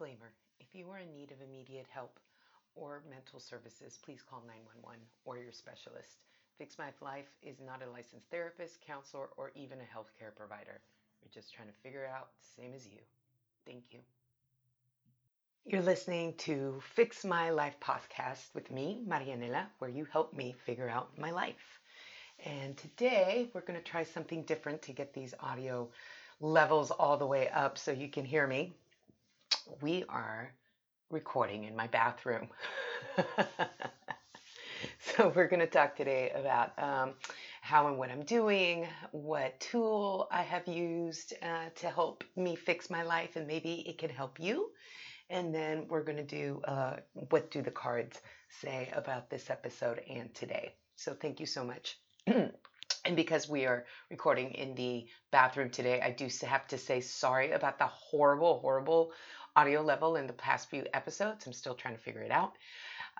Disclaimer If you are in need of immediate help or mental services, please call 911 or your specialist. Fix My Life is not a licensed therapist, counselor, or even a healthcare provider. We're just trying to figure out, same as you. Thank you. You're listening to Fix My Life podcast with me, Marianela, where you help me figure out my life. And today we're going to try something different to get these audio levels all the way up so you can hear me we are recording in my bathroom. so, we're going to talk today about um, how and what I'm doing, what tool I have used uh, to help me fix my life, and maybe it can help you. And then we're going to do uh, what do the cards say about this episode and today. So, thank you so much. and because we are recording in the bathroom today, I do have to say sorry about the horrible, horrible audio level in the past few episodes. I'm still trying to figure it out.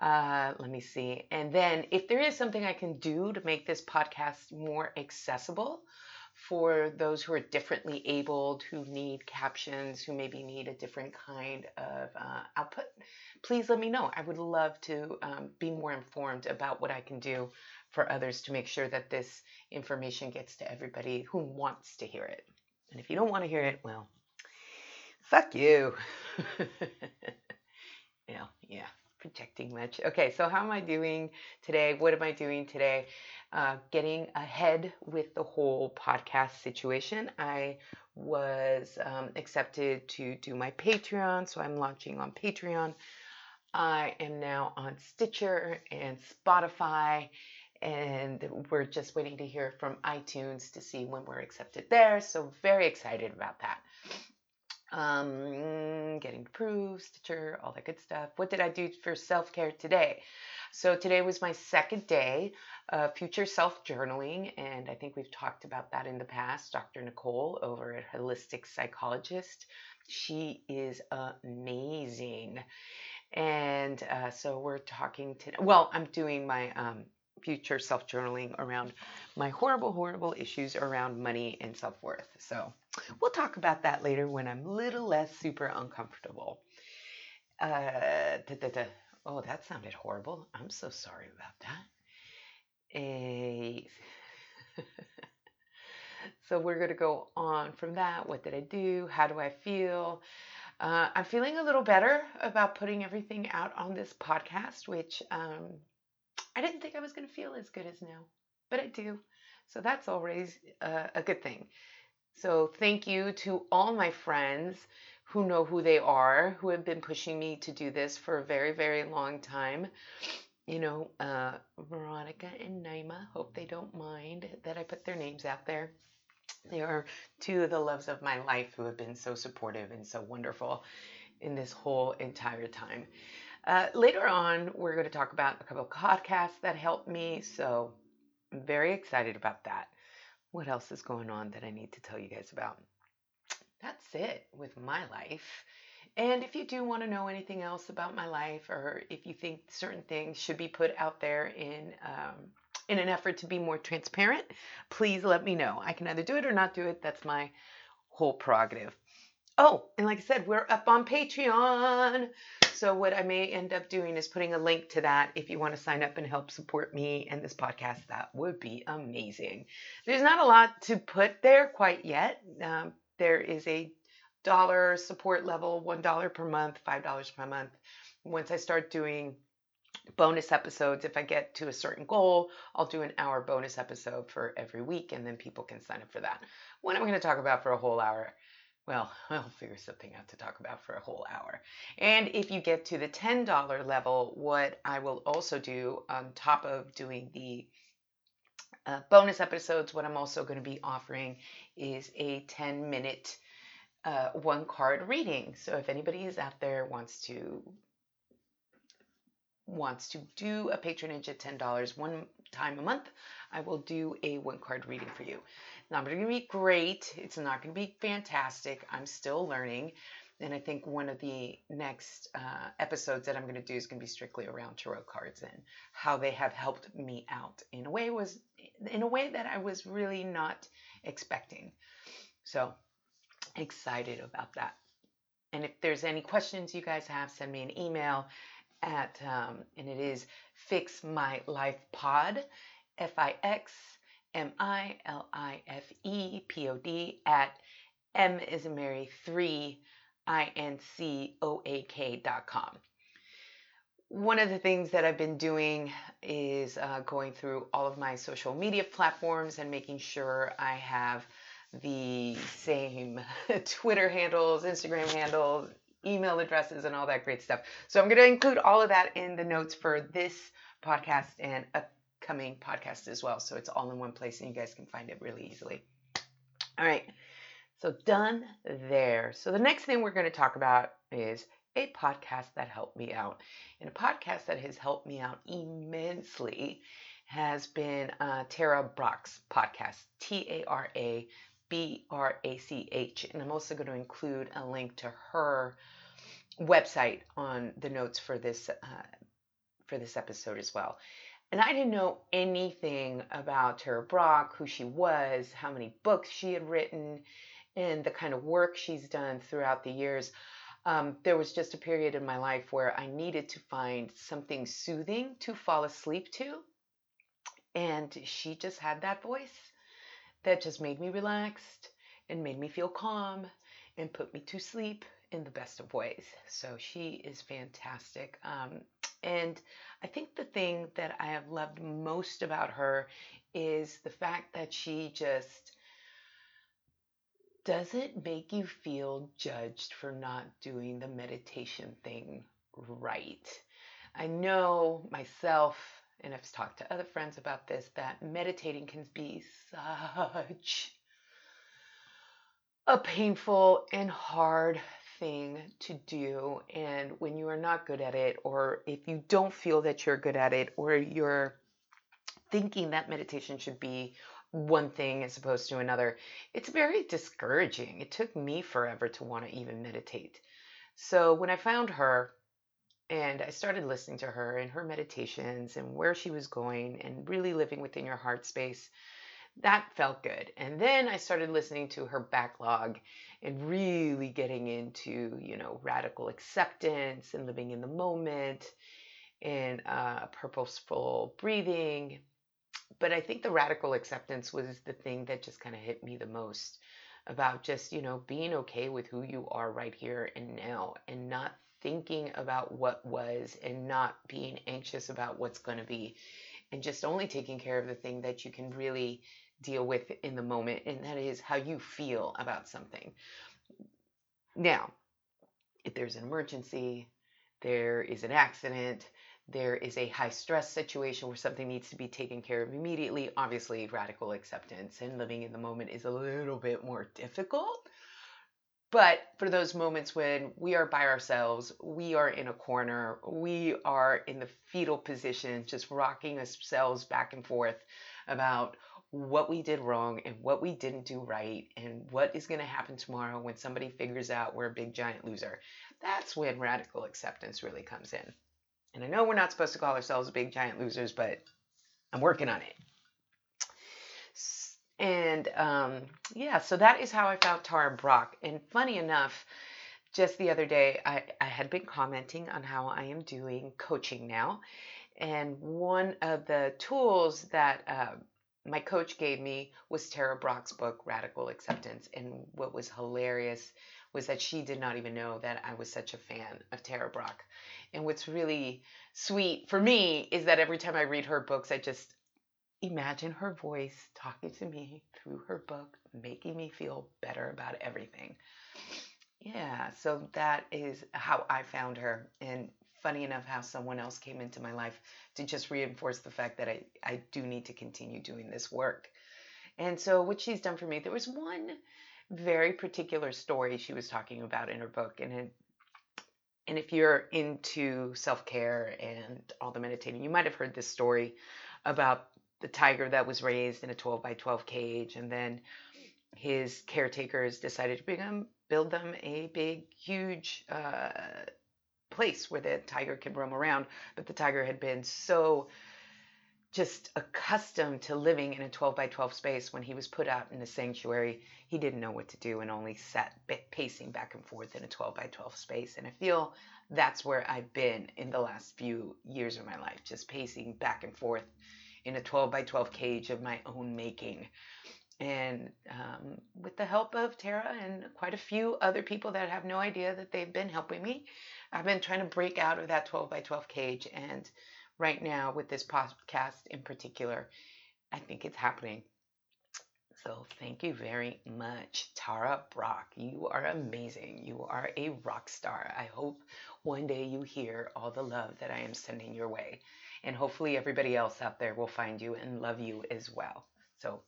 Uh, let me see. And then, if there is something I can do to make this podcast more accessible for those who are differently abled, who need captions, who maybe need a different kind of uh, output, please let me know. I would love to um, be more informed about what I can do for others to make sure that this information gets to everybody who wants to hear it. And if you don't want to hear it, well, Fuck you. yeah, yeah, projecting much. Okay, so how am I doing today? What am I doing today? Uh, getting ahead with the whole podcast situation. I was um, accepted to do my Patreon, so I'm launching on Patreon. I am now on Stitcher and Spotify, and we're just waiting to hear from iTunes to see when we're accepted there. So, very excited about that um, getting approved, Stitcher, all that good stuff. What did I do for self care today? So, today was my second day of future self journaling, and I think we've talked about that in the past. Dr. Nicole over at Holistic Psychologist, she is amazing. And uh, so, we're talking today. well, I'm doing my um, future self journaling around my horrible, horrible issues around money and self worth. So we'll talk about that later when I'm a little less super uncomfortable. Uh, da, da, da. Oh, that sounded horrible. I'm so sorry about that. A... so we're going to go on from that. What did I do? How do I feel? Uh, I'm feeling a little better about putting everything out on this podcast, which um, I didn't think I was going to feel as good as now, but I do. So that's always uh, a good thing. So thank you to all my friends who know who they are, who have been pushing me to do this for a very, very long time. You know, uh, Veronica and Naima, hope they don't mind that I put their names out there. They are two of the loves of my life who have been so supportive and so wonderful in this whole entire time. Uh, later on, we're going to talk about a couple of podcasts that helped me. So I'm very excited about that. What else is going on that I need to tell you guys about? That's it with my life. And if you do want to know anything else about my life, or if you think certain things should be put out there in um, in an effort to be more transparent, please let me know. I can either do it or not do it. That's my whole prerogative. Oh, and like I said, we're up on Patreon. So, what I may end up doing is putting a link to that if you want to sign up and help support me and this podcast. That would be amazing. There's not a lot to put there quite yet. Um, there is a dollar support level, $1 per month, $5 per month. Once I start doing bonus episodes, if I get to a certain goal, I'll do an hour bonus episode for every week, and then people can sign up for that. What am I going to talk about for a whole hour? Well, I'll figure something out to talk about for a whole hour. And if you get to the $10 level, what I will also do on top of doing the uh, bonus episodes, what I'm also going to be offering is a 10 minute uh, one card reading. So if anybody is out there wants to wants to do a patronage at $10 one time a month, I will do a one card reading for you. Not going to be great. It's not going to be fantastic. I'm still learning. And I think one of the next uh, episodes that I'm going to do is going to be strictly around tarot cards and how they have helped me out in a way was in a way that I was really not expecting. So excited about that. and if there's any questions you guys have, send me an email at, um, and it is Fix My Life Pod, F I X M I L I F E P O D, at M is in Mary 3 I N C O A K dot com. One of the things that I've been doing is uh, going through all of my social media platforms and making sure I have the same Twitter handles, Instagram handles, email addresses, and all that great stuff. So I'm going to include all of that in the notes for this podcast and upcoming podcast as well. So it's all in one place and you guys can find it really easily. All right. So done there. So the next thing we're going to talk about is a podcast that helped me out. And a podcast that has helped me out immensely has been uh, Tara Brach's podcast, T A R A B R A C H. And I'm also going to include a link to her website on the notes for this uh, for this episode as well. And I didn't know anything about Tara Brach, who she was, how many books she had written, and the kind of work she's done throughout the years. Um, there was just a period in my life where I needed to find something soothing to fall asleep to. And she just had that voice that just made me relaxed and made me feel calm and put me to sleep in the best of ways. So she is fantastic. Um, and I think the thing that I have loved most about her is the fact that she just doesn't make you feel judged for not doing the meditation thing right. I know myself and I've talked to other friends about this, that meditating can be such a painful and hard thing to do. And when you are not good at it, or if you don't feel that you're good at it, or you're thinking that meditation should be one thing as opposed to another, it's very discouraging. It took me forever to want to even meditate. So when I found her, and I started listening to her and her meditations and where she was going and really living within your heart space. That felt good. And then I started listening to her backlog and really getting into, you know, radical acceptance and living in the moment and uh, purposeful breathing. But I think the radical acceptance was the thing that just kind of hit me the most about just, you know, being okay with who you are right here and now and not thinking about what was and not being anxious about what's going to be and just only taking care of the thing that you can really deal with in the moment and that is how you feel about something. Now if there's an emergency there is an accident there is a high stress situation where something needs to be taken care of immediately obviously radical acceptance and living in the moment is a little bit more difficult but for those moments when we are by ourselves, we are in a corner, we are in the fetal position, just rocking ourselves back and forth about what we did wrong and what we didn't do right and what is going to happen tomorrow when somebody figures out we're a big giant loser. That's when radical acceptance really comes in. And I know we're not supposed to call ourselves big giant losers, but I'm working on it. And um, yeah, so that is how I found Tara Brach. And funny enough, just the other day, I, I had been commenting on how I am doing coaching now. And one of the tools that uh, my coach gave me was Tara Brach's book, Radical Acceptance. And what was hilarious was that she did not even know that I was such a fan of Tara Brach. And what's really sweet for me is that every time I read her books, I just imagine her voice talking to me through her book, making me feel better about everything. Yeah, so that is how I found her. And funny enough, how someone else came into my life to just reinforce the fact that I, I do need to continue doing this work. And so, what she's done for me, there was one very particular story she was talking about in her book. And it, and if you're into self care and all the meditating, you might have heard this story about the tiger that was raised in a 12 by 12 cage and then his caretakers decided to bring him build them a big huge uh, place where the tiger could roam around. But the tiger had been so just accustomed to living in a 12 by 12 space when he was put out in a sanctuary he didn't know what to do and only sat pacing back and forth in a 12 by 12 space. And i feel that's where i've been in the last few years of my life just pacing back and forth in a 12 by 12 cage of my own making and um, with the help of Tara and quite a few other people that have no idea that they've been helping me, I've been trying to break out of that 12 by 12 cage. And right now, with this podcast in particular, I think it's happening. So thank you very much, Tara Brach. You are amazing. You are a rock star. I hope one day you hear all the love that I am sending your way. And hopefully everybody else out there will find you and love you as well. So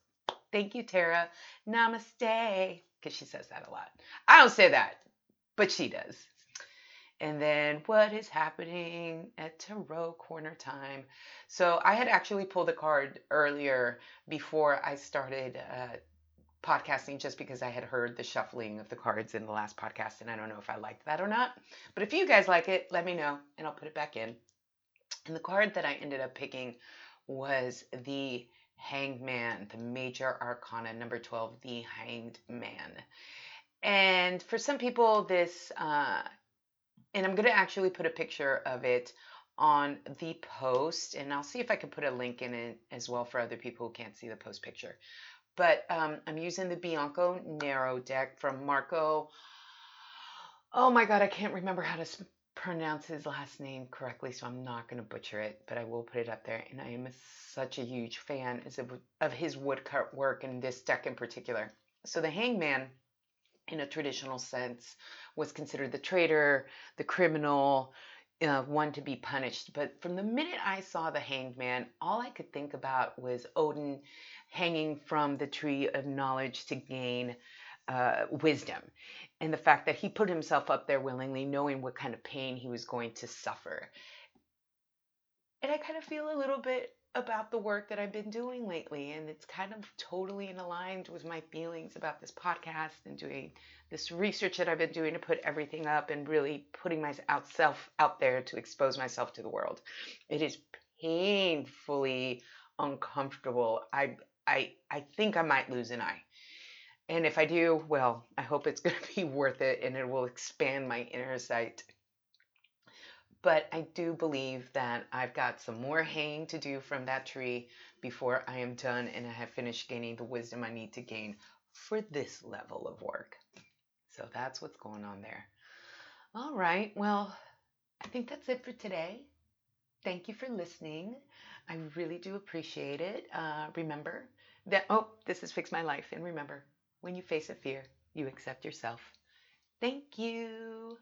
thank you, Tara. Namaste. Because she says that a lot. I don't say that, but she does. And then what is happening at Tarot Corner time? So I had actually pulled a card earlier before I started uh, podcasting just because I had heard the shuffling of the cards in the last podcast and I don't know if I liked that or not. But if you guys like it, let me know and I'll put it back in. And the card that I ended up picking was the Hanged Man, the major arcana number 12, the Hanged Man. And for some people, this uh, and I'm going to actually put a picture of it on the post and I'll see if I can put a link in it as well for other people who can't see the post picture. But um, I'm using the Bianco Nero deck from Marco. Oh my God, I can't remember how to pronounce his last name correctly, so I'm not going to butcher it, but I will put it up there. And I am such a huge fan of his woodcut work and this deck in particular. So the Hangman, in a traditional sense, was considered the traitor, the criminal, uh, one to be punished. But from the minute I saw the hanged man, all I could think about was Odin hanging from the tree of knowledge to gain uh, wisdom. And the fact that he put himself up there willingly, knowing what kind of pain he was going to suffer. And I kind of feel a little bit about the work that I've been doing lately. And it's kind of totally in aligned with my feelings about this podcast and doing this research that I've been doing to put everything up and really putting myself out there to expose myself to the world. It is painfully uncomfortable. I I I think I might lose an eye. And if I do, well, I hope it's going to be worth it and it will expand my inner sight but I do believe that I've got some more haying to do from that tree before I am done and I have finished gaining the wisdom I need to gain for this level of work. So that's what's going on there. All right. Well, I think that's it for today. Thank you for listening. I really do appreciate it. Uh, remember that, oh, this is Fix My Life. And remember, when you face a fear, you accept yourself. Thank you.